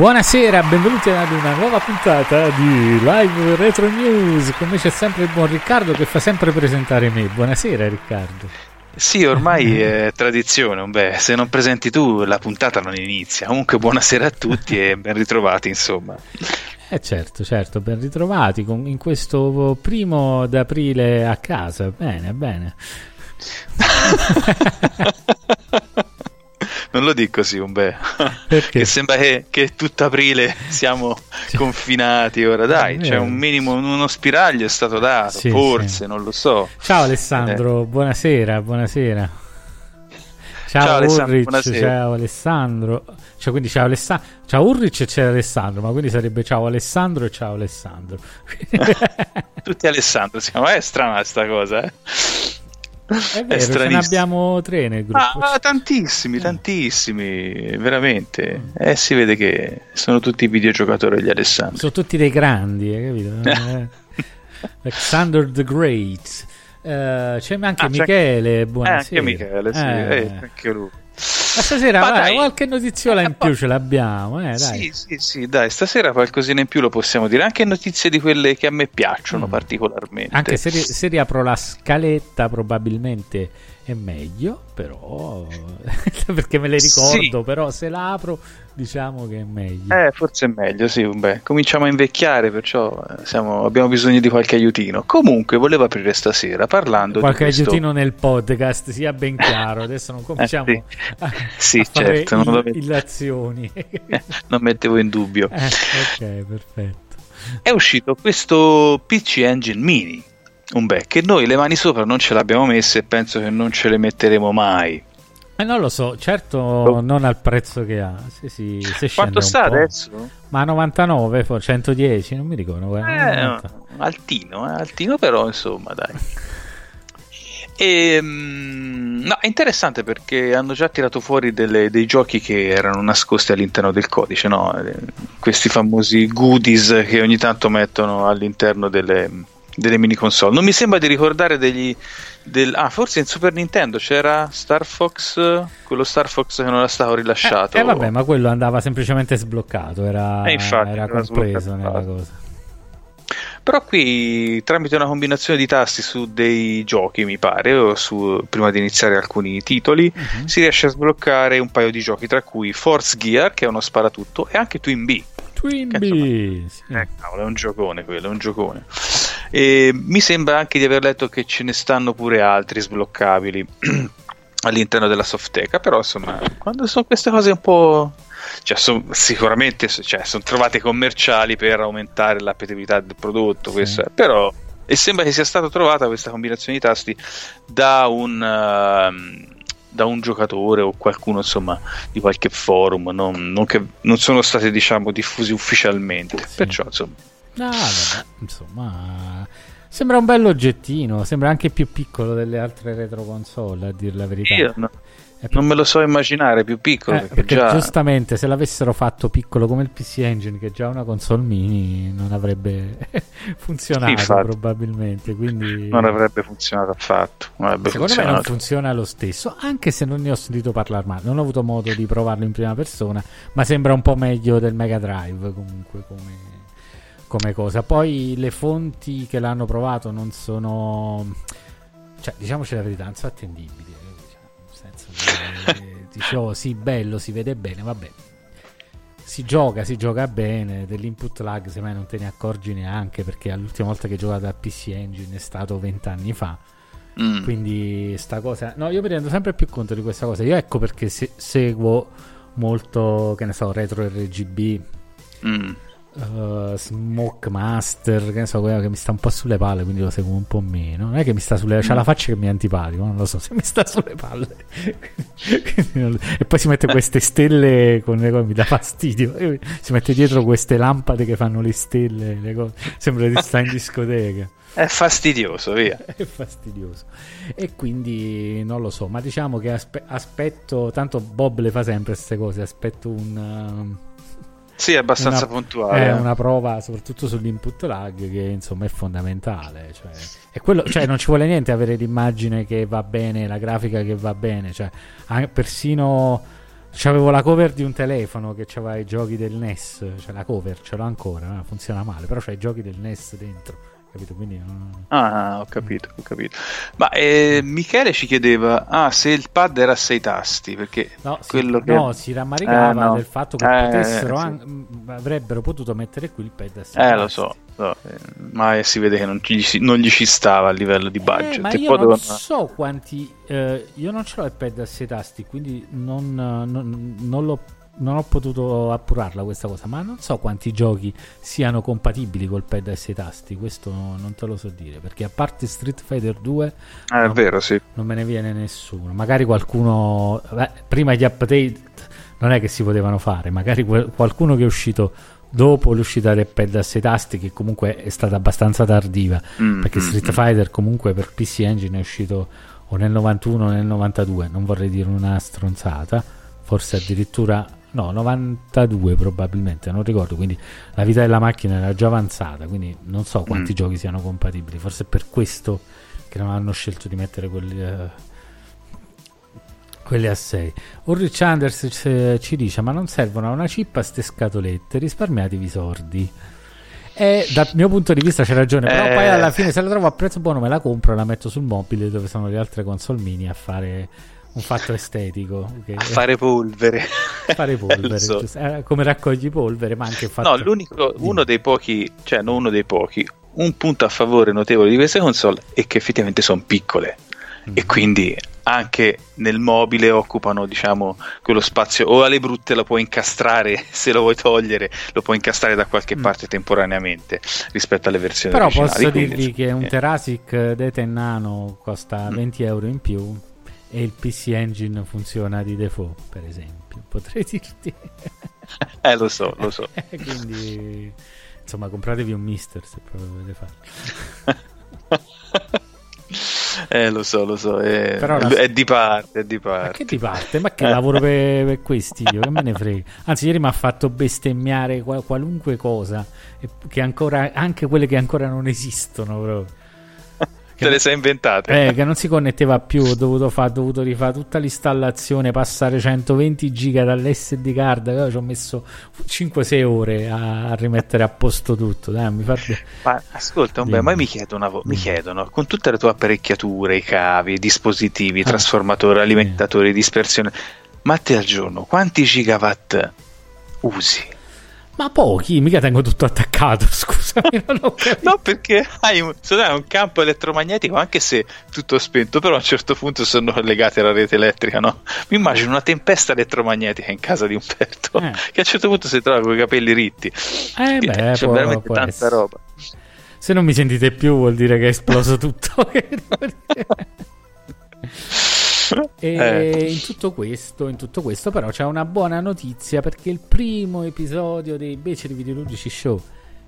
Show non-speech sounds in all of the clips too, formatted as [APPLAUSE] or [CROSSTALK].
Buonasera, benvenuti ad una nuova puntata di Live Retro News. Con me c'è sempre il buon Riccardo che fa sempre presentare me. Buonasera Riccardo. Sì, ormai è tradizione, beh, se non presenti tu la puntata non inizia. Comunque buonasera a tutti e ben ritrovati, insomma. Eh certo, certo, ben ritrovati in questo primo d'aprile a casa. Bene, bene. [LAUGHS] non lo dico così, un beh. Che sembra che, che tutto aprile siamo confinati ora. Dai, c'è un minimo, uno spiraglio è stato dato, sì, forse, sì. non lo so. Ciao Alessandro, eh. buonasera, buonasera. Ciao, ciao Alessandro, Ulrich, ciao Alessandro. Cioè, quindi ciao Alessandro. Ciao Ulrich e c'è Alessandro, ma quindi sarebbe ciao Alessandro e ciao Alessandro. [LAUGHS] Tutti Alessandro, siamo, è strana questa cosa, eh. È vero, è ce ne abbiamo tre nel gruppo. Ah, tantissimi, eh. tantissimi, veramente. Eh, si vede che sono tutti videogiocatori gli Alessandro. Sono tutti dei grandi, hai capito? [LAUGHS] Eh. Alexander the Great. Uh, c'è anche ah, Michele, buonasera. Eh, anche Michele, sì, eh. Eh, anche lui. Ma stasera vai, qualche notiziola in più ce l'abbiamo, eh, Sì, sì, sì, dai, stasera qualcosina in più lo possiamo dire. Anche notizie di quelle che a me piacciono mm. particolarmente. Anche se, se riapro la scaletta probabilmente è meglio, però [LAUGHS] perché me le ricordo, sì. però se la apro diciamo che è meglio. Eh, forse è meglio, sì, beh, cominciamo a invecchiare, perciò eh, siamo, abbiamo bisogno di qualche aiutino. Comunque, volevo aprire stasera parlando qualche di questo... aiutino nel podcast, sia ben chiaro. Adesso non [LAUGHS] cominciamo eh, sì. a, sì, a certo, non lo met... illazioni. [LAUGHS] non mettevo in dubbio. Eh, ok, perfetto. È uscito questo PC Engine Mini un beh, che noi le mani sopra non ce l'abbiamo messe e penso che non ce le metteremo mai. Eh, non lo so, certo oh. non al prezzo che ha. Se, si, se Quanto sta adesso? Ma 99, 110, non mi ricordo. Eh, altino, eh? altino però insomma dai. E, [LAUGHS] ehm, no, è interessante perché hanno già tirato fuori delle, dei giochi che erano nascosti all'interno del codice, no? questi famosi goodies che ogni tanto mettono all'interno delle, delle mini console. Non mi sembra di ricordare degli. Del, ah, forse in Super Nintendo c'era Star Fox, quello Star Fox che non era stato rilasciato. Eh, eh vabbè, ma quello andava semplicemente sbloccato, era, eh, infatti, era compreso nella cosa. Però qui tramite una combinazione di tasti su dei giochi, mi pare, o su, prima di iniziare alcuni titoli, uh-huh. si riesce a sbloccare un paio di giochi, tra cui Force Gear, che è uno sparatutto, e anche Twin B. Twin B! Sì. Eh, cavolo, è un giocone quello, è un giocone. E mi sembra anche di aver letto che ce ne stanno pure altri sbloccabili [CLEARS THROAT] all'interno della softeca, però insomma, quando sono queste cose un po' cioè, son, sicuramente cioè, sono trovate commerciali per aumentare l'appetibilità del prodotto, sì. però e sembra che sia stata trovata questa combinazione di tasti da un, uh, da un giocatore o qualcuno insomma di qualche forum, non, non, che, non sono stati diciamo diffusi ufficialmente, sì. perciò insomma. No, vabbè, insomma, sembra un bello oggettino, sembra anche più piccolo delle altre retro console, a dire la verità. Io no, non me lo so immaginare più piccolo. Eh, perché, perché già... giustamente se l'avessero fatto piccolo come il PC Engine, che è già una console mini, non avrebbe [LAUGHS] funzionato sì, probabilmente. Quindi... Non avrebbe funzionato affatto. Secondo funzionato. me non funziona lo stesso, anche se non ne ho sentito parlare male. Non ho avuto modo di provarlo in prima persona, ma sembra un po' meglio del Mega Drive comunque come, come cosa. Poi le fonti che l'hanno provato non sono... Cioè, diciamoci la verità, non sono attendibili eh, dice oh sì bello si vede bene vabbè. Si gioca si gioca bene dell'input lag se mai non te ne accorgi neanche perché l'ultima volta che giocate a PC Engine è stato vent'anni fa. Mm. quindi sta cosa no io mi rendo sempre più conto di questa cosa. Io ecco perché se- seguo molto che ne so retro RGB mm uh, Smoke Master, che ne so, che mi sta un po' sulle palle, quindi lo seguo un po' meno. Non è che mi sta sulle c'ha la faccia che mi è antipatico, non lo so [LAUGHS] se mi sta sulle palle. e poi si mette queste stelle con le cose, mi dà fastidio. Si mette dietro queste lampade che fanno le stelle, le cose. sembra di stare in [LAUGHS] discoteca. È fastidioso, via. [LAUGHS] È fastidioso. E quindi non lo so, ma diciamo che aspe- aspetto, tanto Bob le fa sempre queste cose, aspetto un... Uh, sì, è abbastanza una, puntuale. È eh. una prova soprattutto sull'input lag che insomma è fondamentale. Cioè, è quello, cioè, non ci vuole niente avere l'immagine che va bene, la grafica che va bene. Cioè, persino avevo la cover di un telefono che aveva i giochi del NES. Cioè, la cover ce l'ho ancora, funziona male, però c'è i giochi del NES dentro capito? Quindi, uh... Ah, ho capito, ho capito. Ma eh, Michele ci chiedeva ah, se il pad era a sei tasti, perché no, quello si, che... no, si rammaricava eh, no. del fatto che eh, potessero sì. an- avrebbero potuto mettere qui il pad a sei eh, tasti. lo so, so. Eh, ma si vede che non, gli, non, gli, ci stava a livello di budget. Eh, ma io non so quanti... Eh, io non ce l'ho il pad a sei tasti, quindi non, non, non l'ho non ho potuto appurarla questa cosa, ma non so quanti giochi siano compatibili col pad a 6 tasti, questo non te lo so dire, perché a parte Street Fighter 2 ah, è non, vero, sì. non me ne viene nessuno. Magari qualcuno beh, prima gli update non è che si potevano fare, magari qualcuno che è uscito dopo l'uscita del pad a 6 tasti che comunque è stata abbastanza tardiva, mm, perché mm, Street mm, Fighter comunque per PC Engine è uscito o nel 91 o nel 92, non vorrei dire una stronzata, forse addirittura no 92 probabilmente non ricordo quindi la vita della macchina era già avanzata quindi non so quanti mm. giochi siano compatibili forse è per questo che non hanno scelto di mettere quelli, uh, quelli a 6 Ulrich Anders ci dice ma non servono a una chip a ste scatolette risparmiatevi i sordi. E dal mio punto di vista c'è ragione, però eh... poi alla fine se la trovo a prezzo buono me la compro e la metto sul mobile dove sono le altre console mini a fare un fatto estetico. Okay. A fare polvere. Fare [LAUGHS] polvere, so. eh, come raccogli polvere, ma anche fatto... No, l'unico, uno dei pochi, cioè non uno dei pochi, un punto a favore notevole di queste console è che effettivamente sono piccole mm. e quindi anche nel mobile occupano diciamo quello spazio o alle brutte lo puoi incastrare [LAUGHS] se lo vuoi togliere lo puoi incastrare da qualche mm. parte temporaneamente rispetto alle versioni però posso quindi, dirvi che un eh. Terasic Deten Nano costa mm. 20 euro in più e il PC Engine funziona di default, per esempio, potrei dirti. [LAUGHS] eh, lo so, lo so. [LAUGHS] Quindi, insomma, compratevi un mister se proprio volete farlo. [LAUGHS] Eh, lo so, lo so, è, Però è, è di parte, è di parte. Ma che di parte? Ma che lavoro per, per questi, io, che me ne frega. Anzi, ieri mi ha fatto bestemmiare qualunque cosa, che ancora, anche quelle che ancora non esistono proprio te le sei inventate. Eh, che non si connetteva più, ho dovuto, fare, ho dovuto rifare tutta l'installazione, passare 120 giga dall'SD card, ci ho messo 5-6 ore a, rimettere a posto tutto. Dai, mi fate... Ma ascolta, beh, ma mi chiedono, mi chiedono, con tutte le tue apparecchiature, i cavi, i dispositivi, ah. trasformatori, alimentatori, dispersione, ma te al giorno quanti gigawatt usi? Ma pochi, mica tengo tutto attaccato, [LAUGHS] scusami. no, perché hai un, hai un, campo elettromagnetico, anche se tutto spento, però a un certo punto sono legati alla rete elettrica, no? Mi immagino una tempesta elettromagnetica in casa di Umberto, eh. [LAUGHS] che a un certo punto si trova con i capelli ritti. Eh beh, c'è può, veramente tanta essere. roba. Se non mi sentite più vuol dire che è esploso tutto. [LAUGHS] E eh. in, tutto questo, in tutto questo, però, c'è una buona notizia perché il primo episodio dei Beceri Videologici Show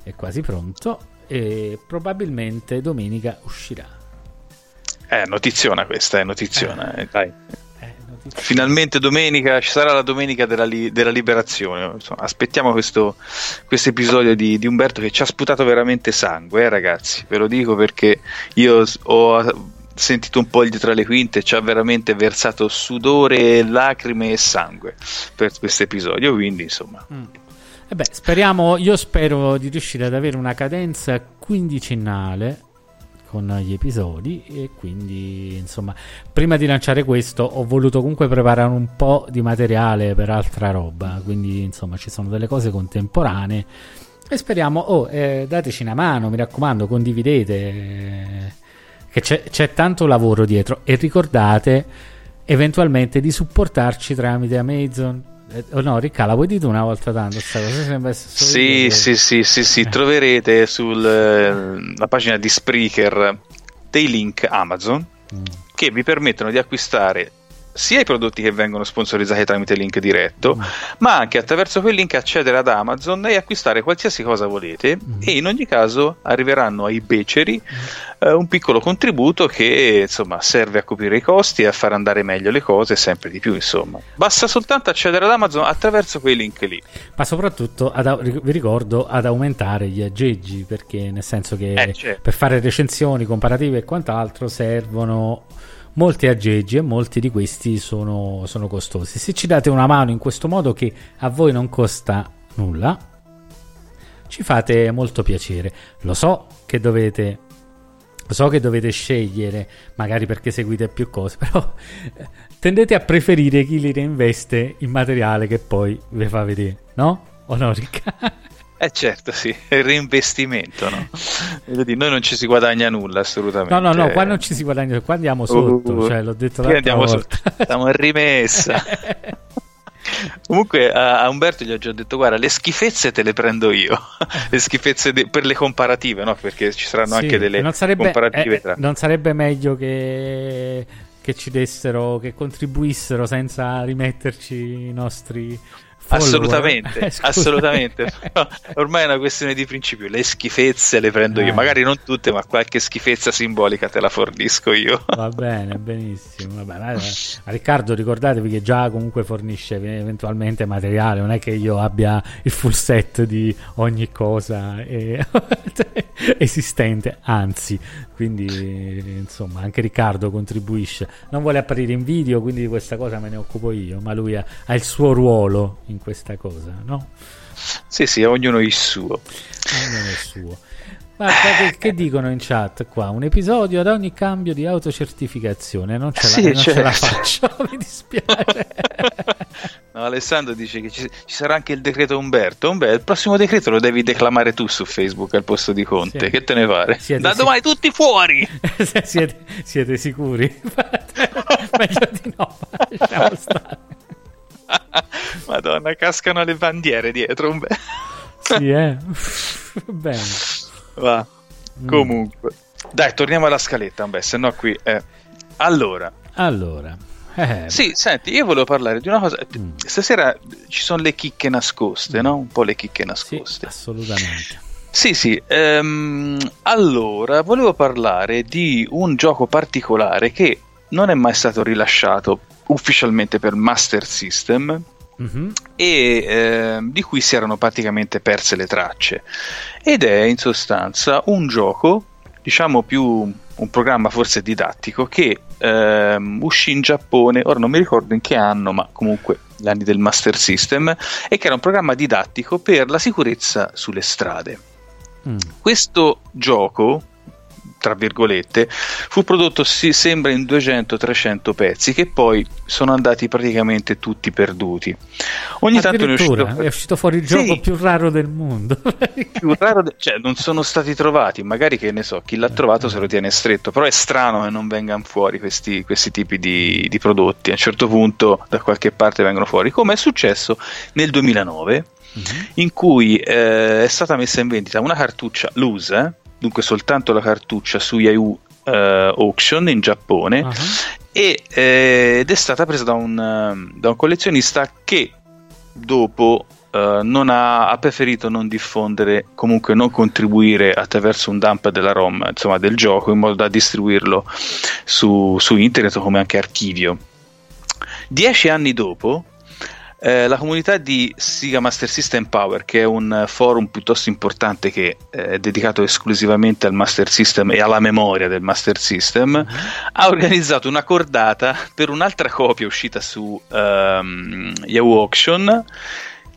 è quasi pronto e probabilmente domenica uscirà. Eh, notiziona questa, è notiziona, eh. dai. Eh, Finalmente domenica ci sarà la domenica della, li, della liberazione. Insomma, aspettiamo questo, questo episodio di, di, Umberto che ci ha sputato veramente sangue, eh, ragazzi. Ve lo dico perché io ho sentito un po' dietro le quinte, ci ha veramente versato sudore, lacrime e sangue per questo episodio, quindi insomma... Mm. E beh, speriamo, io spero di riuscire ad avere una cadenza quindicennale con gli episodi e quindi insomma prima di lanciare questo ho voluto comunque preparare un po' di materiale per altra roba quindi insomma ci sono delle cose contemporanee e speriamo oh eh, dateci una mano mi raccomando condividete eh, che c'è, c'è tanto lavoro dietro e ricordate eventualmente di supportarci tramite Amazon eh, oh no, Ricca, la vuoi dire una volta tanto? Sta cosa sembra sì, sì, sì, sì, sì, troverete sulla eh, pagina di Spreaker dei link Amazon mm. che vi permettono di acquistare sia i prodotti che vengono sponsorizzati tramite link diretto, mm. ma anche attraverso quel link accedere ad Amazon e acquistare qualsiasi cosa volete mm. e in ogni caso arriveranno ai beceri mm. eh, un piccolo contributo che insomma serve a coprire i costi e a far andare meglio le cose sempre di più insomma. Basta soltanto accedere ad Amazon attraverso quei link lì. Ma soprattutto ad, vi ricordo ad aumentare gli aggeggi perché nel senso che eh, certo. per fare recensioni comparative e quant'altro servono molti aggeggi e molti di questi sono, sono costosi. Se ci date una mano in questo modo che a voi non costa nulla, ci fate molto piacere. Lo so che dovete so che dovete scegliere, magari perché seguite più cose, [LAUGHS] però tendete a preferire chi li reinveste in materiale che poi vi fa vedere, no? O no, Ricca? Eh certo, sì, [LAUGHS] il reinvestimento, no? [LAUGHS] Dire, noi non ci si guadagna nulla, assolutamente. No, no, no, qua non ci si guadagna, qua andiamo sotto, uh, cioè l'ho detto l'altra andiamo volta. [LAUGHS] Sotto, stiamo in rimessa. Comunque a Umberto gli ho già detto guarda le schifezze te le prendo io le schifezze de- per le comparative no? perché ci saranno sì, anche delle non sarebbe, comparative eh, tra... non sarebbe meglio che, che ci dessero che contribuissero senza rimetterci i nostri Assolutamente, [LAUGHS] eh, assolutamente. ormai è una questione di principio. Le schifezze le prendo eh. io, magari non tutte, ma qualche schifezza simbolica te la fornisco io. [LAUGHS] Va bene, benissimo. Vabbè, a Riccardo, ricordatevi che già comunque fornisce eventualmente materiale, non è che io abbia il full set di ogni cosa eh, [LAUGHS] esistente, anzi, quindi insomma anche Riccardo contribuisce. Non vuole apparire in video, quindi di questa cosa me ne occupo io, ma lui ha, ha il suo ruolo in questa cosa, no? Sì, sì, ognuno il suo. Ognuno il suo. Ma che, che, dicono in chat qua? Un episodio ad ogni cambio di autocertificazione. Non ce la, sì, non ce la certo. faccio, [LAUGHS] mi dispiace. No, Alessandro dice che ci, ci, sarà anche il decreto Umberto. Umberto, il prossimo decreto lo devi declamare tu su Facebook al posto di Conte. Sì. Che te ne pare? Siete da domani sic- tutti fuori! [LAUGHS] siete, siete sicuri? [LAUGHS] Meglio di no, lasciamo stare. [LAUGHS] Madonna, cascano le bandiere dietro. Sì, eh. [LAUGHS] Bene. Va. Mm. Comunque. Dai, torniamo alla scaletta, beh, se no qui... Eh. Allora. Allora. Eh. Sì, senti, io volevo parlare di una cosa. Mm. Stasera ci sono le chicche nascoste, mm. no? Un po' le chicche nascoste. Sì, assolutamente. Sì, sì. ehm, allora, volevo parlare di un gioco particolare che non è mai stato rilasciato ufficialmente per Master System Mhm. e ehm, di cui si erano praticamente perse le tracce. Ed è in sostanza un gioco, diciamo più un programma forse didattico, che ehm, uscì in Giappone, ora non mi ricordo in che anno, ma comunque gli anni del Master System, e che era un programma didattico per la sicurezza sulle strade. Mm. Questo gioco, tra virgolette, fu prodotto si sembra in 200-300 pezzi che poi sono andati praticamente tutti perduti. Ogni tanto ne è uscito è uscito fuori il gioco Sì. più raro del mondo. [LAUGHS] più raro, de- cioè non sono stati trovati, magari che ne so, chi l'ha trovato se lo tiene stretto, però è strano che non vengano fuori questi, questi tipi di, di prodotti, a un certo punto da qualche parte vengono fuori, come è successo nel 2009 Mhm. in cui eh, è stata messa in vendita una cartuccia loose, eh, dunque soltanto la cartuccia su Yahoo eh, Auction in Giappone Ah. e, eh, ed è stata presa da un, eh, da un collezionista che dopo eh, non ha, ha preferito non diffondere, comunque non contribuire attraverso un dump della ROM insomma, del gioco in modo da distribuirlo su, su internet come anche archivio. Dieci anni dopo, eh, la comunità di Sega Master System Power, che è un forum piuttosto importante che eh, è dedicato esclusivamente al Master System e alla memoria del Master System, ha organizzato una cordata per un'altra copia uscita su ehm, Yahoo Auction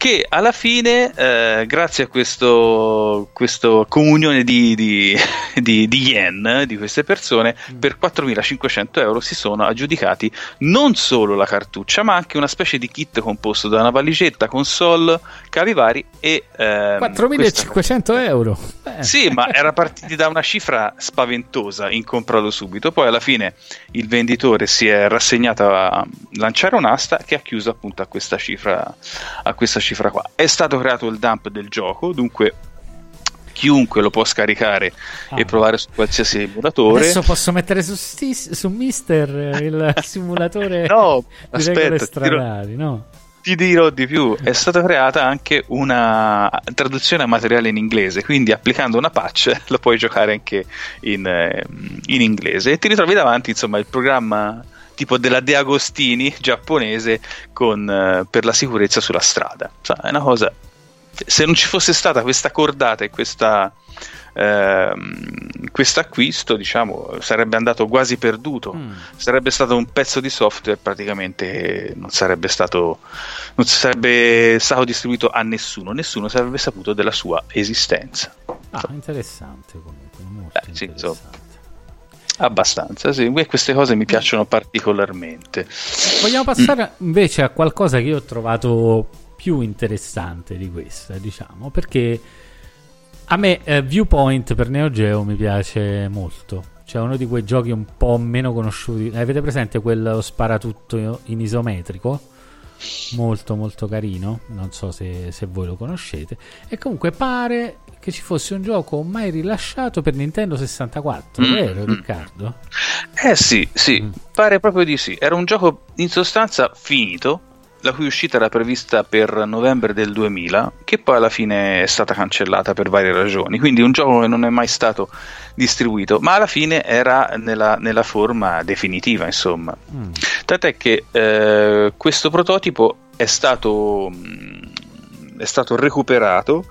che alla fine, eh, grazie a questo, questo comunione di, di, [LAUGHS] di, di yen di queste persone, per 4.500 euro si sono aggiudicati non solo la cartuccia, ma anche una specie di kit composto da una valigetta, console, cavi vari e... ehm, 4.500 euro. Eh. sì, ma era partiti da una cifra spaventosa in comprarlo subito. Poi alla fine il venditore si è rassegnato a lanciare un'asta che ha chiuso appunto a questa cifra, a questa cifra qua. È stato creato il dump del gioco, dunque chiunque lo può scaricare Ah. e provare su qualsiasi emulatore. Adesso posso mettere su, Stis- su Mister eh, il [LAUGHS] simulatore No, di regole aspetta, ti dirò- stradali, no? Ti dirò di più, è stata creata anche una traduzione a materiale in inglese, quindi applicando una patch lo puoi giocare anche in, eh, in inglese e ti ritrovi davanti insomma il programma tipo della De Agostini giapponese con, eh, per la sicurezza sulla strada. Cioè, è una cosa... Se non ci fosse stata questa cordata e questa... questo acquisto diciamo sarebbe andato quasi perduto Mm. sarebbe stato un pezzo di software praticamente non sarebbe stato non sarebbe stato distribuito a nessuno nessuno sarebbe saputo della sua esistenza Ah, interessante comunque, molto Eh, sì, interessante. Abbastanza sì. E queste cose mi piacciono particolarmente Vogliamo passare invece a qualcosa che io ho trovato più interessante di questa, diciamo, perché a me eh, Viewpoint per Neo Geo mi piace molto. Cioè uno di quei giochi un po' meno conosciuti. Avete presente quello sparatutto in isometrico? Molto molto carino, non so se, se voi lo conoscete. E comunque pare che ci fosse un gioco mai rilasciato per Nintendo 64, Mm, vero mm. Riccardo? eh sì sì Mm. pare proprio di sì era un gioco in sostanza finito la cui uscita era prevista per novembre del 2000, che poi alla fine è stata cancellata per varie ragioni. Quindi un gioco che non è mai stato distribuito, ma alla fine era nella, nella forma definitiva, insomma. Mm. Tant'è che eh, questo prototipo è stato, mh, è stato recuperato,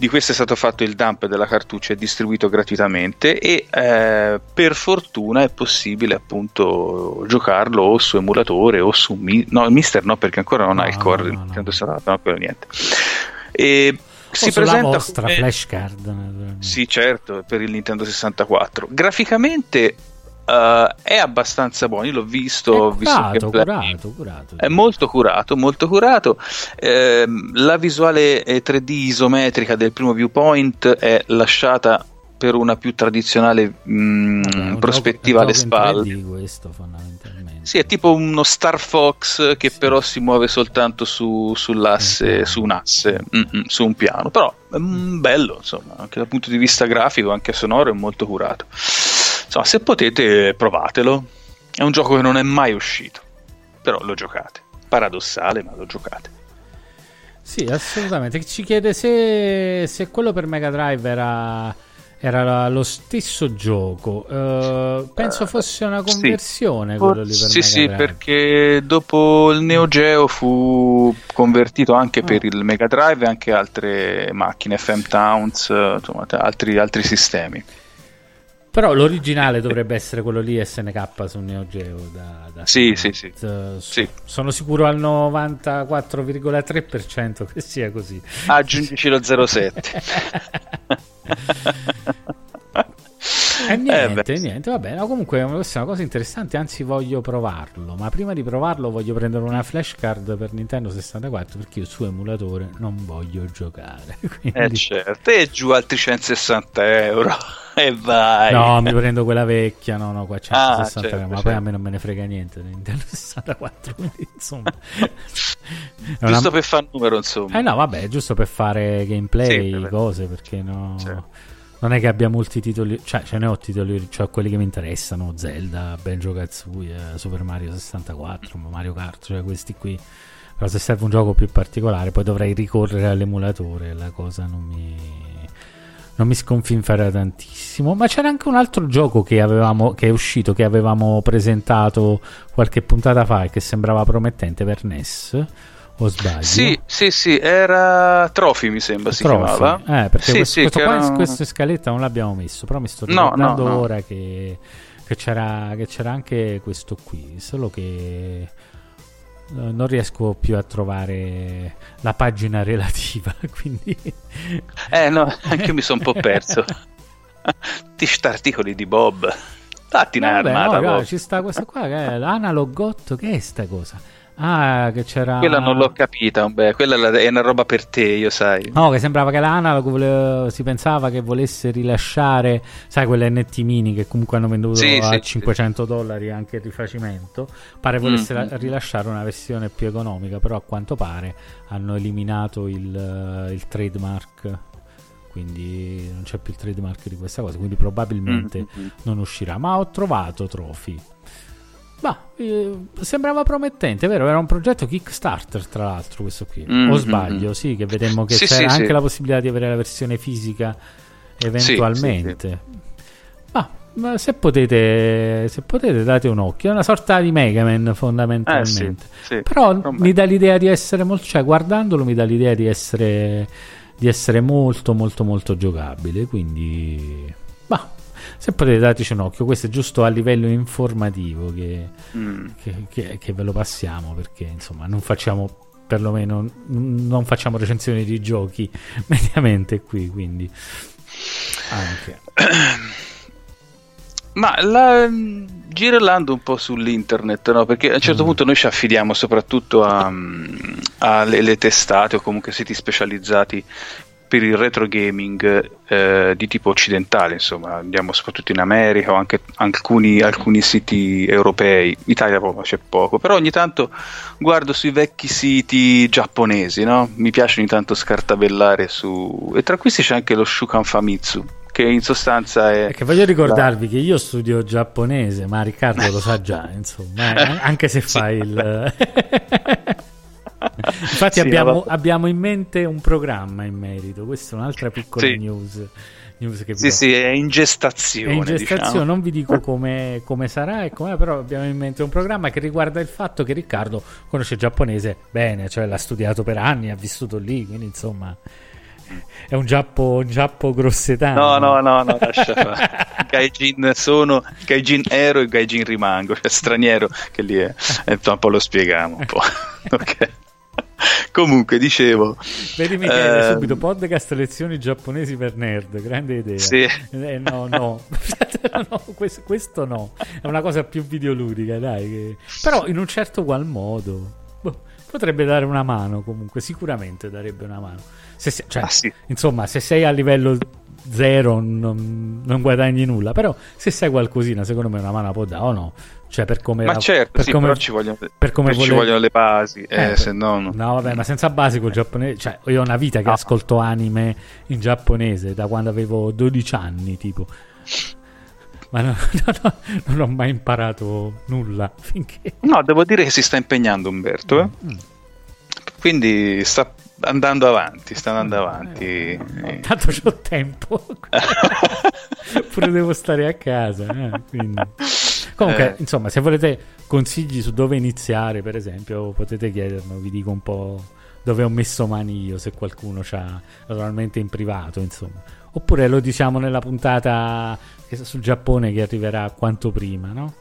di questo è stato fatto il dump della cartuccia e distribuito gratuitamente e eh, per fortuna è possibile appunto giocarlo o su emulatore o su Mi- no, Mister no perché ancora non No, ha il core no, Nintendo no. 64, no, quello niente. E si sulla presenta vostra come- flashcard. naturalmente. sì, certo, per il Nintendo 64. Graficamente eh, è abbastanza buono, io l'ho visto, È visto curato, gameplay. curato, curato. È molto curato, molto curato. Ehm, la visuale eh, 3D isometrica del primo viewpoint è lasciata per una più tradizionale mh, Vabbè, prospettiva alle spalle. 3D questo. Sì, è tipo uno Star Fox che Sì. però si muove soltanto su, sull'asse, su un asse, su un piano. Però è mm, bello, insomma, anche dal punto di vista grafico, anche sonoro, è molto curato. Insomma, se potete, provatelo. È un gioco che non è mai uscito, però lo giocate. Paradossale, ma lo giocate. Sì, assolutamente. Ci chiede se, se quello per Mega Drive era, era lo stesso gioco. Uh, penso fosse una conversione sì. quello lì per sì, Mega sì, Drive. perché dopo il Neo Geo fu convertito anche per il Mega Drive e anche altre macchine, FM Towns, insomma, altri, altri sistemi. Però l'originale dovrebbe essere quello lì SNK su Neo Geo. Da, da sì, sì, sì, sì, Sono sicuro al 94,3% che sia così. Aggiungici lo 07. [LAUGHS] E niente, eh niente, va bene. No, comunque questa è una cosa interessante, anzi voglio provarlo, ma prima di provarlo voglio prendere una flashcard per Nintendo 64 perché io su emulatore non voglio giocare. [LAUGHS] Quindi... Eh certo, e giù altri 160 euro [LAUGHS] e vai. No, mi prendo quella vecchia, no, no, qua 160 ah, certo, euro, ma certo. poi a me non me ne frega niente Nintendo [LAUGHS] 64, quindi insomma... giusto una... per fare numero, insomma. Eh no, vabbè, giusto per fare gameplay, sì, cose, perché no... Certo non è che abbia molti titoli, cioè ce ne ho titoli, cioè quelli che mi interessano, Zelda, Benjo Kazooie, Super Mario 64, Mario Kart, cioè questi qui. Però se serve un gioco più particolare poi dovrei ricorrere all'emulatore, la cosa non mi, non mi sconfinferà tantissimo. Ma c'era anche un altro gioco che, avevamo, che è uscito, che avevamo presentato qualche puntata fa e che sembrava promettente per NES o sbaglio? Sì, sì, sì, era Trophy mi sembra si Trophy. chiamava. Eh, perché sì, questo, sì, questo qua, era... questa scaletta non l'abbiamo messo, però mi sto ricordando no, no, ora no. Che, che, c'era, che c'era anche questo qui, solo che eh, non riesco più a trovare la pagina [LAUGHS] relativa, [LAUGHS] quindi... Eh no, anche io mi sono un po' perso. [LAUGHS] Ti articoli di Bob. Datti una armata, no, ci sta questa qua che è l'analogotto, che è sta cosa? Ah, che c'era. Quella non l'ho capita. Beh, quella è una roba per te, io sai. No, che sembrava che l'analogo vole... si pensava che volesse rilasciare, sai, quelle NT mini che comunque hanno venduto sì, a sì, 500 sì. dollari anche il rifacimento. Pare volesse mm-hmm. rilasciare una versione più economica, però a quanto pare hanno eliminato il, il trademark quindi non c'è più il trademark di questa cosa, quindi probabilmente mm-hmm. non uscirà. Ma ho trovato Trophy ma eh, sembrava promettente, vero? Era un progetto Kickstarter, tra l'altro, questo qui. Mm-hmm. O sbaglio, sì, che vedemmo che sì, c'era sì, anche sì. la possibilità di avere la versione fisica eventualmente. Ma, ma se, potete, se potete, date un occhio. È una sorta di Mega Man, fondamentalmente. Eh, Però mi dà l'idea di essere molto. cioè, guardandolo, mi dà l'idea di essere, di essere molto, molto, molto giocabile. Quindi, bah, se potete dateci un occhio, questo è giusto a livello informativo che, mm. che, che, che ve lo passiamo perché insomma non facciamo perlomeno non facciamo recensioni di giochi [LAUGHS] mediamente qui quindi anche [CLEARS THROAT] ma la, girellando un po' sull'internet no? perché a un certo mm. punto noi ci affidiamo soprattutto alle testate o comunque siti specializzati per il retro gaming eh, di tipo occidentale, insomma, andiamo soprattutto in America o anche alcuni, alcuni siti europei, in Italia proprio c'è poco, però ogni tanto guardo sui vecchi siti giapponesi, no? mi piace ogni tanto scartabellare su... e tra questi c'è anche lo Shukan Famitsu, che in sostanza è... Che voglio ricordarvi la... che io studio giapponese, ma Riccardo lo sa già, insomma, [LAUGHS] eh, anche se fa il... [LAUGHS] Infatti sì, abbiamo, abbiamo, in mente un programma in merito, questa è un'altra piccola sì. news. news che sì, sì, è in gestazione. È in gestazione, diciamo. non vi dico [LAUGHS] come, come sarà e com'è, però abbiamo in mente un programma che riguarda il fatto che Riccardo conosce il giapponese bene, cioè l'ha studiato per anni, ha vissuto lì, quindi insomma è un giappo, un giappo grossetano. No, no, no, no lascia fare. [LAUGHS] gaijin sono, gaijin ero e gaijin rimango, cioè straniero che lì è. E un po' lo spieghiamo un po'. [LAUGHS] ok. [LAUGHS] Comunque, dicevo. Vedi Michele, ehm... subito podcast lezioni giapponesi per nerd, grande idea. Sì. Eh, no, no. [LAUGHS] no questo, questo, no. È una cosa più videoludica, dai. Che... Però in un certo qual modo. Boh, potrebbe dare una mano comunque, sicuramente darebbe una mano. Se, cioè, ah, sì. Insomma, se sei a livello zero non, non, guadagni nulla, però se sai qualcosina, secondo me una mano può dare o no? Cioè, per come ma certo, per sì, come, però ci vogliono, per come vole... ci vogliono le basi, eh, eh, se no, no. no, vabbè, ma senza basi col giapponese, cioè, io ho una vita che no. ascolto anime in giapponese da quando avevo 12 anni, tipo. Ma [LAUGHS] no, no, non ho mai imparato nulla finché. No, devo dire che si sta impegnando Umberto, eh? mm. Quindi sta andando avanti, sta andando avanti. Eh, tanto c'ho tempo. [LAUGHS] Pure devo stare a casa. Eh, quindi. Comunque, eh. insomma, se volete consigli su dove iniziare, per esempio, potete chiedermi, vi dico un po' dove ho messo mani io, se qualcuno c'ha, naturalmente in privato, insomma. Oppure lo diciamo nella puntata sul Giappone che arriverà quanto prima, no?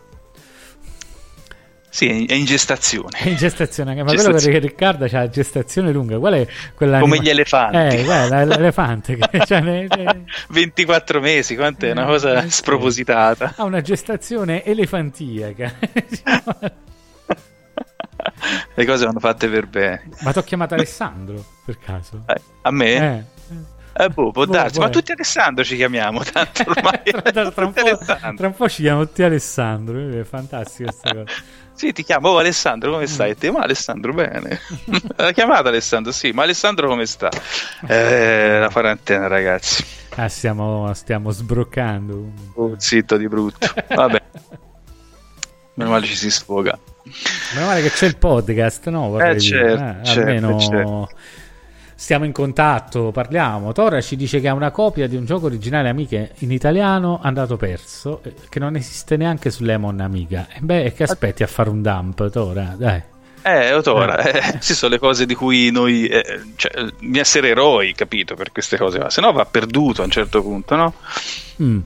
Sì, è in gestazione. È in gestazione, ma gestazione. quello che Riccardo ha la gestazione lunga. Qual è quella Come gli elefanti. Eh, guarda, [LAUGHS] l'elefante. Che, cioè, ne, ne... 24 mesi, quanto è una cosa eh, spropositata. Ha una gestazione elefantiaca. [LAUGHS] Le cose vanno fatte per bene. Ma ti ho chiamato Alessandro, per caso? Eh, a me? Eh. Eh, boh, può boh, darsi, boh, ma tutti Alessandro ci chiamiamo, tanto ormai. tra, [LAUGHS] tra, tra, un tra, un po', ci chiamiamo tutti Alessandro, è fantastico questa cosa. Sì, ti chiamo oh, Alessandro, come stai? E te, ma Alessandro, bene. [LAUGHS] La chiamata Alessandro, sì, ma Alessandro come sta? Eh, la quarantena, ragazzi. Ah, stiamo, stiamo sbroccando. Oh, zitto di brutto. Vabbè. [LAUGHS] Meno male ci si sfoga. Meno male che c'è il podcast, no? Vorrei eh, certo, eh, certo, almeno... certo stiamo in contatto, parliamo. Tora ci dice che ha una copia di un gioco originale Amiche in italiano andato perso, eh, che non esiste neanche su Lemon Amiga. E beh, che aspetti a fare un dump, Tora? Dai. Eh, Tora, eh. eh, ci sono le cose di cui noi, eh, cioè, essere eroi, capito, per queste cose, se no va perduto a un certo punto, no? Mm.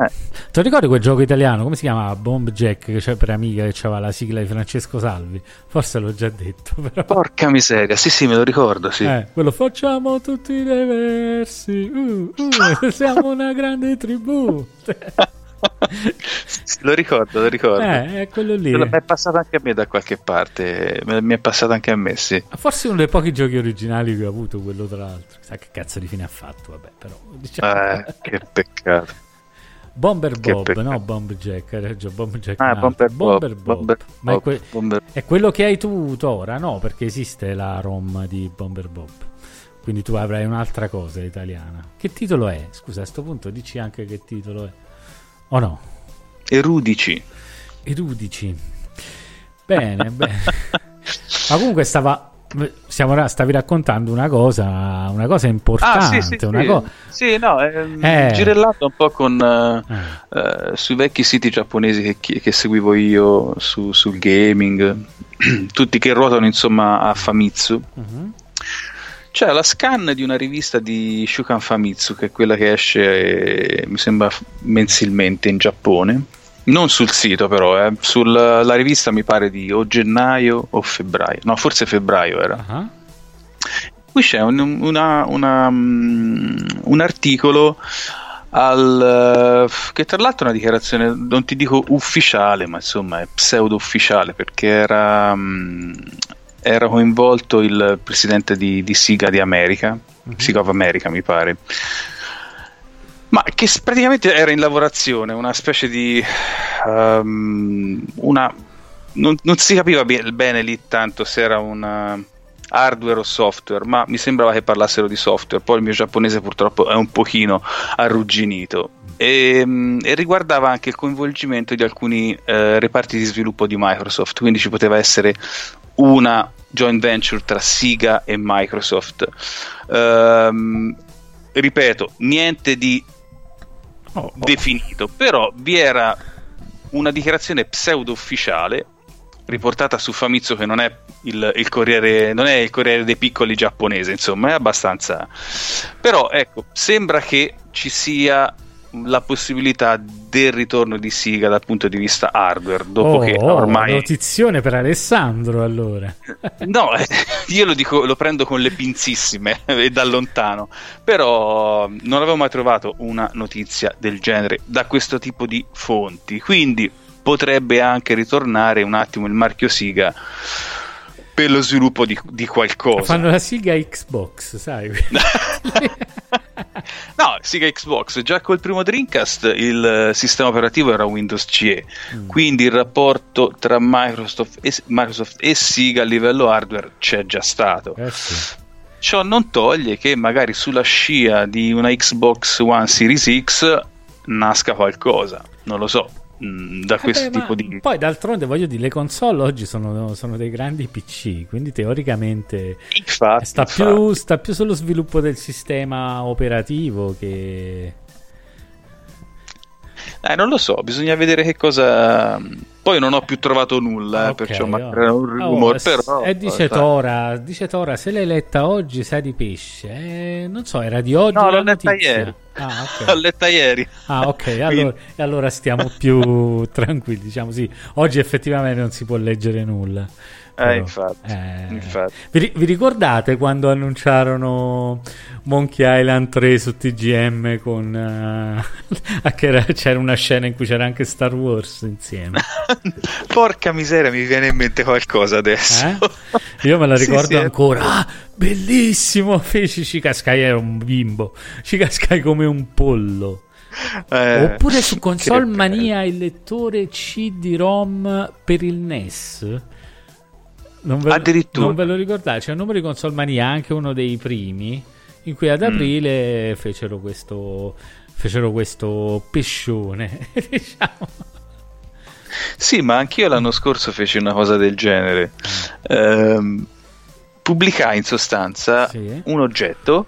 Eh. Ti ricordi quel gioco italiano? Come si chiamava? Bomb Jack che c'è per amica che aveva la sigla di Francesco Salvi. Forse l'ho già detto. [LAUGHS] Però. Porca miseria, sì, sì, me lo ricordo. Sì. Eh, quello facciamo tutti i versi. Uh, uh, [LAUGHS] siamo una grande tribù. [LAUGHS] lo ricordo, lo ricordo. Eh, è quello lì. Mi è passato anche a me da qualche parte. Mi è passato anche a me, sì. Forse uno dei pochi giochi originali che ho avuto, quello tra l'altro. Sa che cazzo di fine ha fatto, vabbè, però. Diciamo... Eh, che peccato. Bomber Bob, no Bomb Jack, ragione, Bomb Jack. Ah, Bomber, Bomber Bob. Bomber Ma è, que- Bomber. è, quello che hai tu ora, no? Perché esiste la ROM di Bomber Bob. Quindi tu avrai un'altra cosa italiana. Che titolo è? Scusa, a questo punto dici anche che titolo è. O no? Erudici. Erudici. Bene, bene. [LAUGHS] Ma comunque stava Stiamo, stavi raccontando una cosa, una cosa importante. Ah, sì, sì, una sì. Co- sì no, ehm, eh. girellato un po' con, uh, uh, sui vecchi siti giapponesi che, che seguivo io su, sul gaming, [CLEARS THROAT] tutti che ruotano insomma a Famitsu. Uh-huh. C'è la scan di una rivista di Shukan Famitsu, che è quella che esce, mi sembra, mensilmente in Giappone non sul sito però, eh. sulla rivista mi pare di o gennaio o febbraio, no forse febbraio era. Uh-huh. Qui c'è un, una, una, um, un articolo al, uh, che tra l'altro è una dichiarazione, non ti dico ufficiale, ma insomma è pseudo ufficiale perché era, um, era coinvolto il presidente di, di Siga di America, uh-huh. Siga of America mi pare ma che praticamente era in lavorazione, una specie di... Um, una, non, non, si capiva bene, lì tanto se era un hardware o software, ma mi sembrava che parlassero di software. Poi il mio giapponese purtroppo è un pochino arrugginito. E, ehm, e riguardava anche il coinvolgimento di alcuni eh, reparti di sviluppo di Microsoft, quindi ci poteva essere una joint venture tra Siga e Microsoft. Um, ripeto, niente di oh, oh. definito, però vi era una dichiarazione pseudo ufficiale riportata su Famitsu che non è il, il, corriere non è il corriere dei piccoli giapponese insomma è abbastanza però ecco sembra che ci sia la possibilità del ritorno di Siga dal punto di vista hardware dopo oh, che ormai notizione per Alessandro allora [LAUGHS] no eh, io lo dico lo prendo con le pinzissime [LAUGHS] e da lontano però non avevo mai trovato una notizia del genere da questo tipo di fonti quindi potrebbe anche ritornare un attimo il marchio Siga per lo sviluppo di, di qualcosa. Fanno la siga Xbox, sai? [LAUGHS] no, siga Xbox, già col primo Dreamcast il sistema operativo era Windows CE, mm. quindi il rapporto tra Microsoft e, Microsoft e Siga a livello hardware c'è già stato. Eh sì. Ciò non toglie che magari sulla scia di una Xbox One Series X nasca qualcosa, non lo so. Mm, da questo eh beh, tipo di poi d'altronde voglio dire le console oggi sono, sono dei grandi PC quindi teoricamente infatti, sta, infatti. Più, sta più sullo sviluppo del sistema operativo che eh, non lo so, bisogna vedere che cosa. Poi non ho più trovato nulla, eh, Ok, perciò oh. era un Oh, rumore. s- però, e dice sai. Tora, dice Tora, se l'hai letta oggi sa di pesce. Eh, non so, era di oggi No, la l'ho letta ieri. Ah, [LAUGHS] L'ho ok. letta ieri. Ah, ok, [LAUGHS] allora, e allora stiamo più [LAUGHS] tranquilli, diciamo sì. Oggi effettivamente non si può leggere nulla. Eh, infatti, eh, infatti. Vi, vi ricordate quando annunciarono Monkey Island 3 su TGM con [LAUGHS] che era- c'era una scena in cui c'era anche Star Wars insieme? [LAUGHS] Porca miseria, mi viene in mente qualcosa adesso. Eh? Io me la [LAUGHS] Sì, ricordo sì, eh. ancora. Ah, bellissimo! Feci ci cascai, era un bimbo. Ci cascai come un pollo. Eh, Oppure su Console Mania il lettore CD-ROM per il NES. Non ve, Addirittura. non ve lo ricordate? C'è un numero di Console Mania, anche uno dei primi, in cui Mm. ad aprile fecero questo fecero questo pescione, [LAUGHS] diciamo. Sì, ma anch'io l'anno scorso feci una cosa del genere. Ehm, pubblicai in sostanza Sì. un oggetto.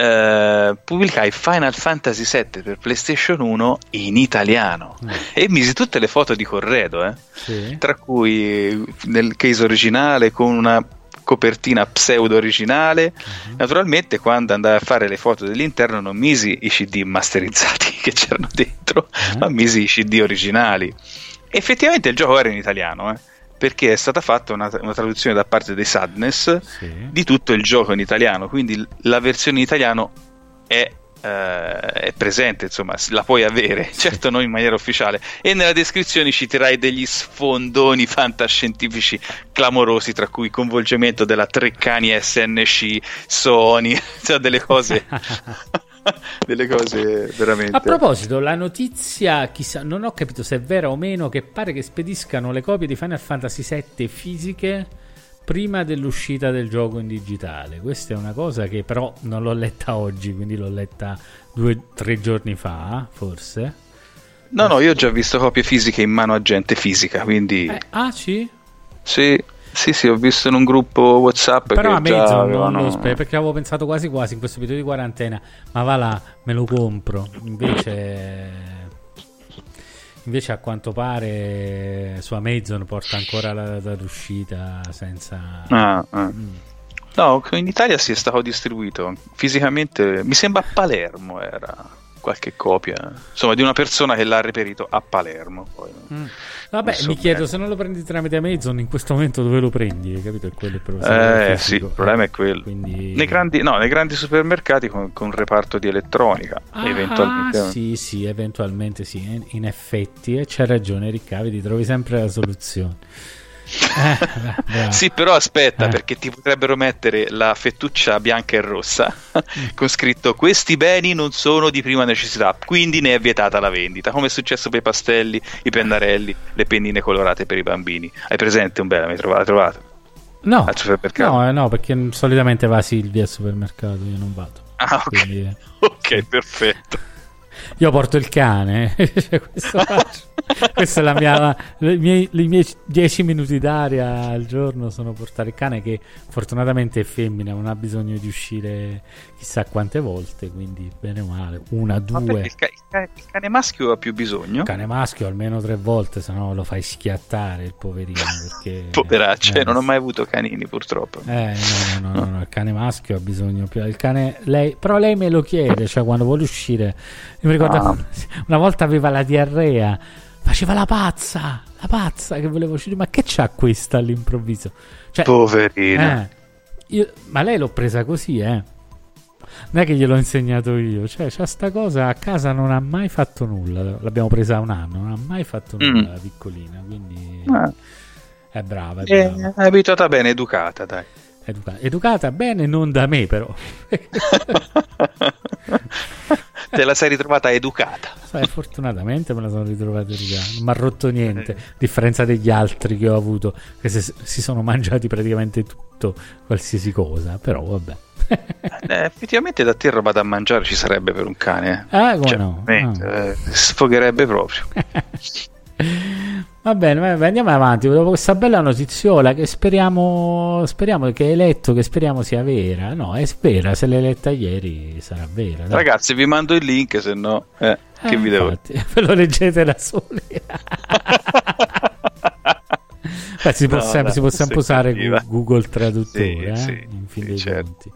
Eh, pubblicai Final Fantasy VII per PlayStation 1 in italiano Mm. e misi tutte le foto di Corredo, eh, Sì. tra cui nel case originale con una copertina pseudo originale. Mhm. Naturalmente, quando andai a fare le foto dell'interno, non misi i CD masterizzati [LAUGHS] che c'erano dentro, Eh. ma misi i CD originali. Effettivamente il gioco era in italiano, eh, perché è stata fatta una, una traduzione da parte dei Sadness Sì. di tutto il gioco in italiano, quindi la versione in italiano è, eh, è presente, insomma, la puoi avere, certo non in maniera ufficiale. E nella descrizione citerai degli sfondoni fantascientifici clamorosi, tra cui coinvolgimento della Treccani SNC, Sony, [LAUGHS] cioè delle cose, [LAUGHS] [LAUGHS] delle cose veramente. A proposito, la notizia, chissà, non ho capito se è vera o meno, che pare che spediscano le copie di Final Fantasy VII fisiche prima dell'uscita del gioco in digitale. Questa è una cosa che però non l'ho letta oggi, quindi l'ho letta due o tre giorni fa, forse. No, no, io ho già visto copie fisiche in mano a gente fisica, quindi Eh, ah, sì? sì, sì, sì, ho visto in un gruppo WhatsApp Però a che già avevano... lo spe- perché avevo pensato quasi quasi in questo periodo di quarantena, ma va là, me lo compro. Invece invece a quanto pare su Amazon porta ancora la data d'uscita senza Ah, ah. Mm. No, in Italia si è stato distribuito fisicamente, mi sembra a Palermo era qualche copia, insomma, di una persona che l'ha reperito a Palermo. Poi. Mm. Vabbè, so mi chiedo bene. se non lo prendi tramite Amazon in questo momento dove lo prendi, hai capito? È quello il problema. Eh sì, il problema è quello. Quindi... Nei, grandi, no, nei grandi supermercati con, con reparto di elettronica, Ah, eventualmente. sì, sì, eventualmente sì, in- in effetti, e c'è ragione Ricca, vedi, trovi sempre la soluzione. Eh, bravo. Sì, però aspetta, Eh. perché ti potrebbero mettere la fettuccia bianca e rossa con scritto questi beni non sono di prima necessità, quindi ne è vietata la vendita, come è successo per i pastelli, i pennarelli, le pennine colorate per i bambini. Hai presente un bene? L'hai trovato? trovato? No, Al supermercato? no, eh, no, perché solitamente va Silvia al supermercato, io non vado. Ah, ok. Quindi, eh, [LAUGHS] Ok, perfetto. Io porto il cane, [LAUGHS] cioè, questo faccio. Questa è la mia, le mie, i miei 10 minuti d'aria al giorno sono portare il cane che fortunatamente è femmina, non ha bisogno di uscire chissà quante volte, quindi bene o male, una, due. il, ca- il ca- il cane maschio ha più bisogno? cane maschio almeno tre volte, se no lo fai schiattare il poverino. [LAUGHS] Perché, Poveraccio, eh, non ho mai avuto canini purtroppo. Eh, no, no, no, no, no, [LAUGHS] il cane maschio ha bisogno più. Il cane, lei, però lei me lo chiede, cioè quando vuole uscire. Mi ricordo Ah. [LAUGHS] una volta aveva la diarrea, faceva la pazza, la pazza che voleva uscire. Ma che c'ha questa all'improvviso? Cioè, Poverina. eh, io- ma lei l'ho presa così, eh. Non è che gliel'ho insegnato io, cioè, c'ha sta cosa a casa non ha mai fatto nulla. L'abbiamo presa un anno, non ha mai fatto nulla Mm. la piccolina. Quindi Ah, è brava, è è brava. è abituata bene, educata, dai. Educa- educata bene, non da me, però. [LAUGHS] Te la sei ritrovata educata. Sai, fortunatamente me la sono ritrovata educata. Non mi ha rotto niente. A differenza degli altri che ho avuto, che se- si sono mangiati praticamente tutto, qualsiasi cosa. Però vabbè. eh, effettivamente da te roba da mangiare ci sarebbe per un cane. Eh. Ah, come cioè, no? eh, sfogherebbe proprio. [LAUGHS] Va bene, va bene, andiamo avanti. Dopo questa bella notiziola che speriamo, speriamo che hai letto, che speriamo sia vera. No, è vera, se l'hai letta ieri sarà vera. dai. Ragazzi, vi mando il link, se no, eh, che Eh, vi devo [LAUGHS] Ve lo leggete da soli. [LAUGHS] Beh, si può No, sempre, dai, si può sempre se usare cattiva. Google Traduttore, Sì, eh, sì, in fin sì, dei certo.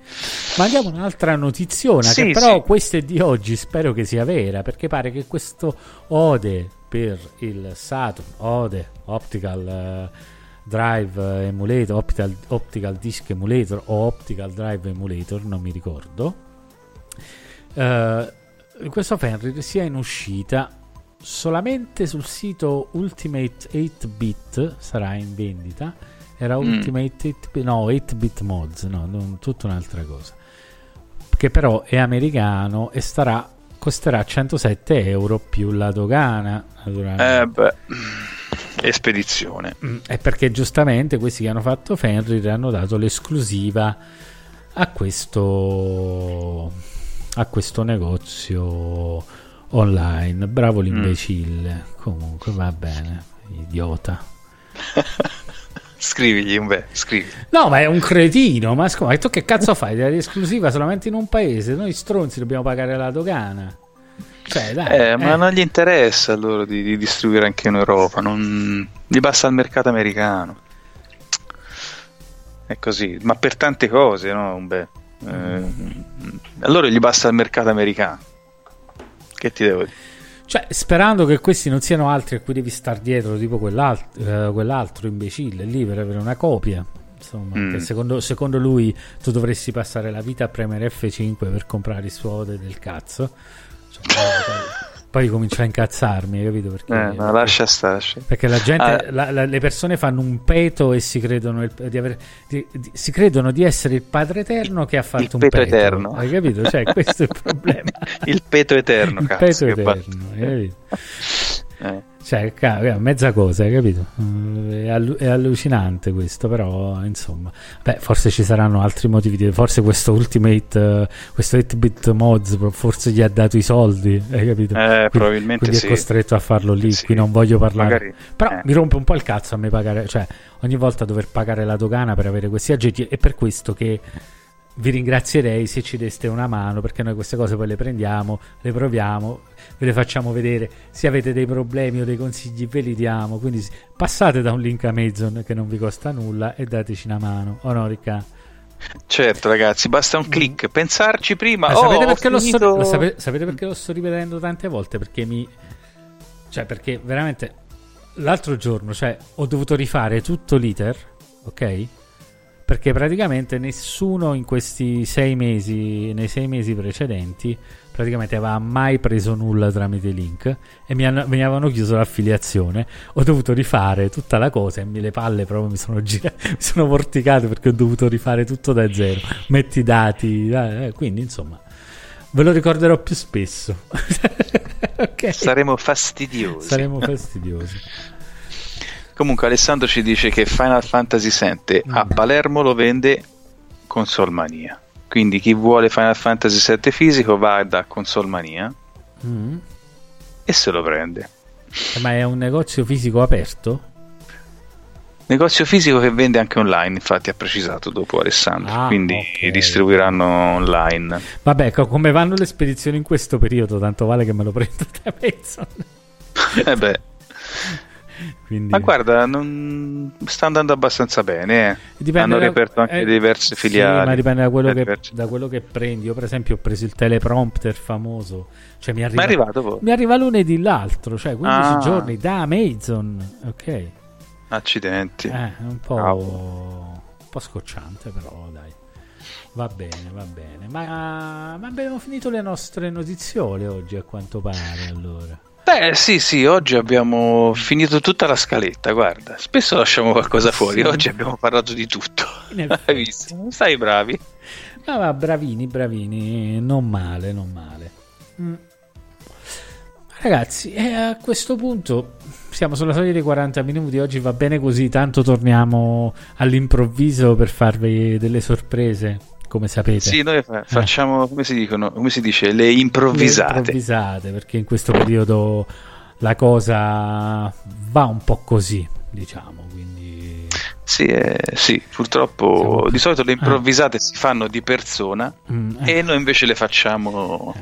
Ma andiamo a un'altra notiziona, Sì, che però questa è di oggi, spero che sia vera, perché pare che questo Ode per il Saturn, Ode Optical eh, Drive Emulator, Optical, Optical Disk Emulator o Optical Drive Emulator, non mi ricordo, eh, questo Fenrir sia in uscita solamente sul sito Ultimate 8-bit sarà in vendita era Mm. Ultimate 8-bit no 8-bit mods no non, tutta un'altra cosa che però è americano e starà costerà 107 euro più la dogana. Eh beh, [CLEARS THROAT] espedizione. Mm, è perché giustamente questi che hanno fatto Fenrir hanno dato l'esclusiva a questo a questo negozio online bravo l'imbecille comunque va bene idiota [LAUGHS] Scrivigli un scrivi. no ma è un cretino ma scusa ma tu che cazzo fai dai l'esclusiva solamente in un paese noi stronzi dobbiamo pagare la dogana cioè dai Eh, ma eh. non gli interessa a loro di, di distribuire anche in Europa, non... gli basta il mercato americano. È così, ma per tante cose, no? Beh, eh, a loro gli basta il mercato americano. Che ti devo dire? Cioè, sperando che questi non siano altri a cui devi star dietro, tipo quell'alt- eh, quell'altro imbecille lì per avere una copia. Insomma, Mm. secondo, secondo lui tu dovresti passare la vita a premere F5 per comprare il suo ode del cazzo. Cioè, [LAUGHS] poi, comincio a incazzarmi, capito? Perché, Eh, ma lascia stare. perché la gente, Ah. la- la- le persone fanno un peto e si credono, il- di aver- di- di- si credono di essere il padre eterno che ha fatto Il un peto peto. eterno. Hai capito? Cioè, questo è il problema. [LAUGHS] Il peto eterno, il cazzo. peto eterno, hai capito? eh. Cioè, è mezza cosa, hai capito? Mm, È, allu- è allucinante questo, però, insomma, beh, forse ci saranno altri motivi. Forse questo Ultimate, eh, questo 8-bit mods, forse gli ha dato i soldi, hai capito? Eh, probabilmente quindi sì. è costretto a farlo lì. Sì. Qui non voglio parlare. Magari- Però eh. mi rompe un po' il cazzo a me pagare, cioè, ogni volta dover pagare la dogana per avere questi aggetti. È per questo che vi ringrazierei se ci deste una mano perché noi queste cose poi le prendiamo, le proviamo, ve le facciamo vedere. Se avete dei problemi o dei consigli ve li diamo. Quindi passate da un link Amazon che non vi costa nulla e dateci una mano. Oh no, Ricca? Certo, ragazzi, basta un click. Pensarci prima. Ma oh, sapete, ho perché lo sto, finito- lo sape- sapete perché lo sto ripetendo tante volte? Perché mi. Cioè, perché veramente l'altro giorno, cioè, ho dovuto rifare tutto l'iter, ok? Perché praticamente nessuno in questi sei mesi, nei sei mesi precedenti, praticamente aveva mai preso nulla tramite link e mi, hanno- mi avevano chiuso l'affiliazione. Ho dovuto rifare tutta la cosa e mi- le palle proprio mi sono girate, [LAUGHS] mi sono vorticate perché ho dovuto rifare tutto da zero. Metti i dati, eh, quindi insomma, ve lo ricorderò più spesso. [LAUGHS] ok? Saremo fastidiosi. Saremo fastidiosi. Comunque, Alessandro ci dice che Final Fantasy VII a Mm. Palermo lo vende Consolmania. Quindi chi vuole Final Fantasy VII fisico va da Consolmania Mm. e se lo prende. Ma è un negozio fisico aperto? Negozio fisico che vende anche online, infatti ha precisato dopo Alessandro. Ah, Quindi ok. distribuiranno online. Vabbè, co- come vanno le spedizioni in questo periodo? Tanto vale che me lo prendo da Amazon. [LAUGHS] Eh beh, Quindi... ma guarda, non... sta andando abbastanza bene. eh. Dipende Hanno da- reperto anche eh, diverse sì, filiali. ma dipende da quello, Eh, che, da quello che prendi. Io, per esempio, ho preso il teleprompter famoso. Cioè, mi Ma arriva, è arrivato poi. mi arriva lunedì l'altro, cioè 15 Ah. giorni da Amazon. Ok, Accidenti. eh, un po', un po' scocciante, però dai. Va bene, va bene. Ma, ma abbiamo finito le nostre notiziole oggi, a quanto pare. Allora, Beh, sì, sì, oggi abbiamo finito tutta la scaletta, guarda. Spesso lasciamo qualcosa fuori, Sì. oggi abbiamo parlato di tutto. [LAUGHS] Hai visto? Stai bravi. Ah, ma bravini, bravini, non male, non male. Mm. Ragazzi, e a questo punto siamo sulla soglia dei 40 minuti. Oggi va bene così. Tanto torniamo all'improvviso per farvi delle sorprese come sapete. Sì, noi fa- facciamo, eh. come, si dicono, come si dice, le improvvisate. Le improvvisate, perché in questo periodo la cosa va un po' così, diciamo, quindi... Sì, eh, sì purtroppo Siamo... di solito le improvvisate ah. si fanno di persona mm, eh. e noi invece le facciamo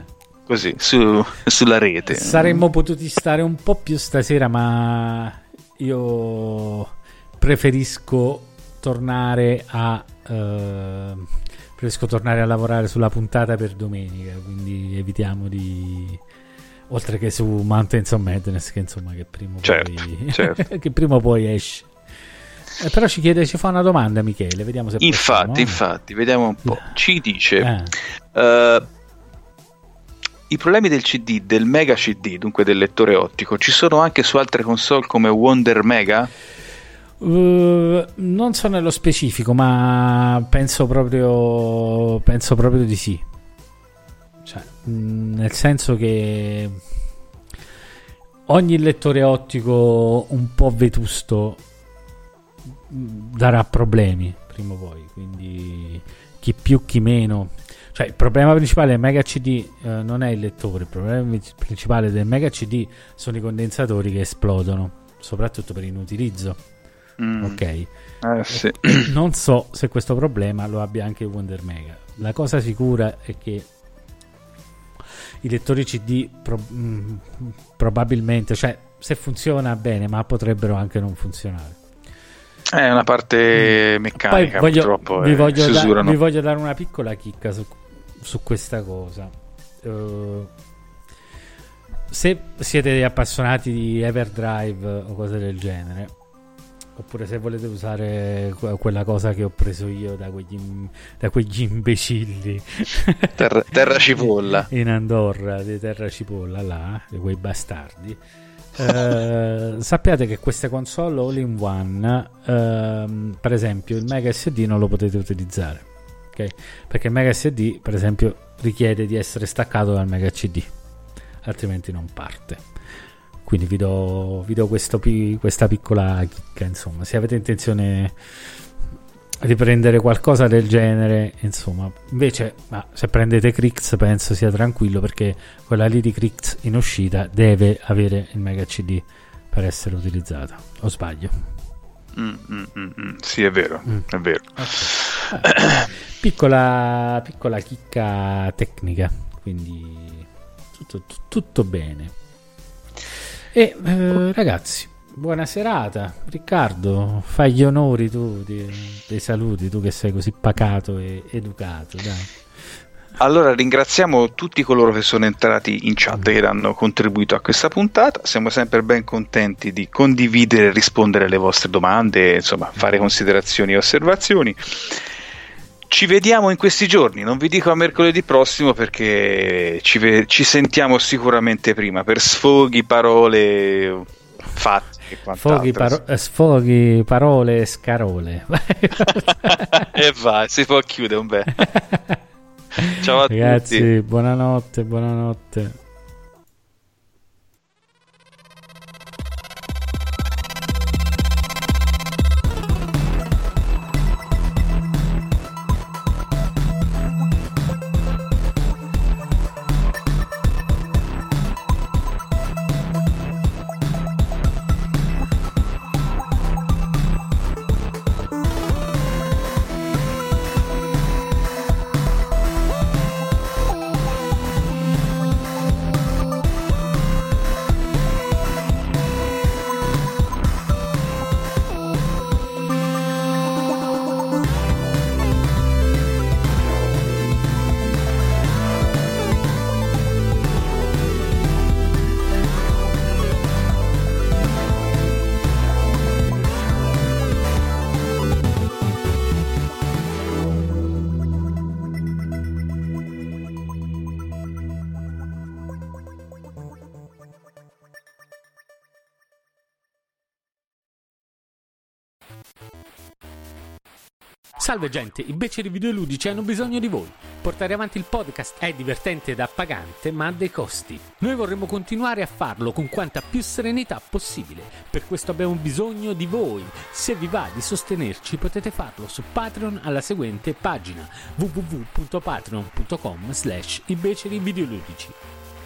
così su, sulla rete. Saremmo potuti stare un po' più stasera, ma io preferisco tornare a uh, preferisco tornare a lavorare sulla puntata per domenica quindi evitiamo di oltre che su Mountains of Madness che insomma che prima o certo, poi certo. [LAUGHS] che prima o poi esce eh, però ci chiede ci fa una domanda Michele vediamo se infatti possiamo, infatti vediamo un po' ci dice eh. uh, i problemi del CD, del Mega CD, dunque del lettore ottico, ci sono anche su altre console come Wonder Mega? Uh, non so nello specifico, ma penso proprio, penso proprio di sì. Cioè, nel senso che ogni lettore ottico un po' vetusto darà problemi prima o poi, quindi chi più chi meno cioè, il problema principale del Mega CD eh, non è il lettore, il problema principale del Mega CD sono i condensatori che esplodono, soprattutto per inutilizzo. Mm. Ok. Eh, sì. [CLEARS THROAT] Non so se questo problema lo abbia anche Wonder Mega. La cosa sicura è che i lettori CD pro- mh, mm, probabilmente, cioè se funziona bene, ma potrebbero anche non funzionare. È una parte mm. meccanica, Poi voglio, purtroppo. Vi, eh, voglio da, vi voglio dare una piccola chicca su su questa cosa. Uh, se siete appassionati di Everdrive o cose del genere, oppure se volete usare quella cosa che ho preso io da quegli, da quegli imbecilli terra, terra, [LAUGHS] cipolla in Andorra di terra cipolla là, di quei bastardi. Uh, [LAUGHS] sappiate che queste console all in one, uh, per esempio, il Mega SD non lo potete utilizzare perché il Mega SD, per esempio, richiede di essere staccato dal Mega CD, altrimenti non parte. Quindi vi do, vi do questo, questa piccola chicca, insomma, se avete intenzione di prendere qualcosa del genere, insomma, invece se prendete Crix penso sia tranquillo perché quella lì di Crix in uscita deve avere il Mega CD per essere utilizzata, o sbaglio? Mm, mm, mm, sì, è vero, è vero. Okay. piccola, piccola chicca tecnica, quindi tutto, tutto bene. E eh, ragazzi, buona serata. Riccardo, fai gli onori tu dei, dei saluti, tu che sei così pacato e educato. Dai. Allora ringraziamo tutti coloro che sono entrati in chat e che hanno contribuito a questa puntata. Siamo sempre ben contenti di condividere e rispondere alle vostre domande, insomma, fare considerazioni e osservazioni. Ci vediamo in questi giorni, non vi dico a mercoledì prossimo perché ci, ve- ci sentiamo sicuramente prima per sfoghi, parole, fatti. Sfoghi, paro- sfoghi, parole, scarole. [LAUGHS] e vai, si può chiudere un bel. [LAUGHS] Ciao a Ragazzi, tutti. buonanotte, buonanotte. Salve gente, i beceri videoludici hanno bisogno di voi. Portare avanti il podcast è divertente ed appagante, ma ha dei costi. Noi vorremmo continuare a farlo con quanta più serenità possibile. Per questo abbiamo bisogno di voi. Se vi va di sostenerci potete farlo su Patreon alla seguente pagina www.patreon.com slash videoludici.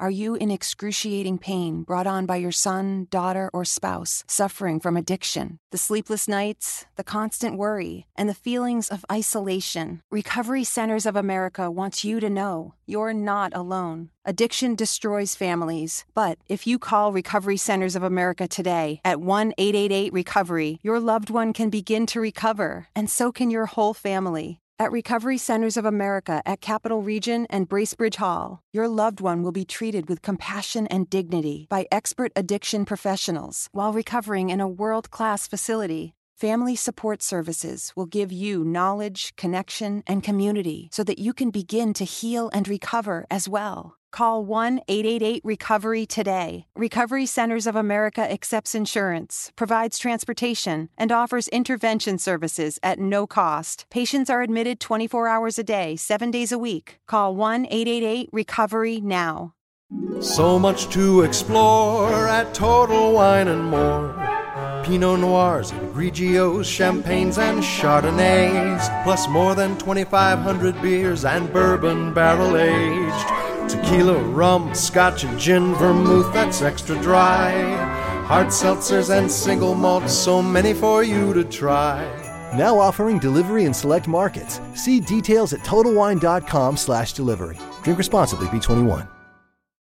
Are you in excruciating pain brought on by your son, daughter, or spouse suffering from addiction? The sleepless nights, the constant worry, and the feelings of isolation? Recovery Centers of America wants you to know you're not alone. Addiction destroys families, but if you call Recovery Centers of America today at 1 888 Recovery, your loved one can begin to recover, and so can your whole family. At Recovery Centers of America at Capital Region and Bracebridge Hall, your loved one will be treated with compassion and dignity by expert addiction professionals while recovering in a world class facility. Family Support Services will give you knowledge, connection, and community so that you can begin to heal and recover as well. Call 1 888 Recovery today. Recovery Centers of America accepts insurance, provides transportation, and offers intervention services at no cost. Patients are admitted 24 hours a day, 7 days a week. Call 1 888 Recovery now. So much to explore at Total Wine and More. Pinot Noirs and Grigios, Champagnes and Chardonnays, plus more than 2,500 beers and bourbon barrel aged. Tequila, rum, scotch, and gin, vermouth that's extra dry. Hard seltzers and single malts, so many for you to try. Now offering delivery in select markets. See details at TotalWine.com slash delivery. Drink responsibly, B21.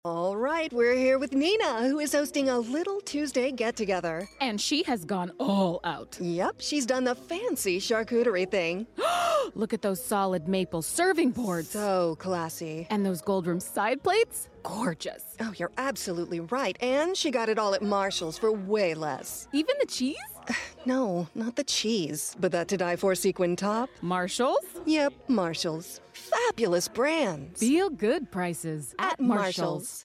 All right, we're here with Nina, who is hosting a little Tuesday get together. And she has gone all out. Yep, she's done the fancy charcuterie thing. [GASPS] Look at those solid maple serving boards. So classy. And those gold rim side plates? Gorgeous. Oh, you're absolutely right. And she got it all at Marshall's for way less. Even the cheese? [SIGHS] no, not the cheese, but that to die for sequin top. Marshall's? Yep, Marshall's. Fabulous brands. Feel good prices at, at Marshall's. Marshall's.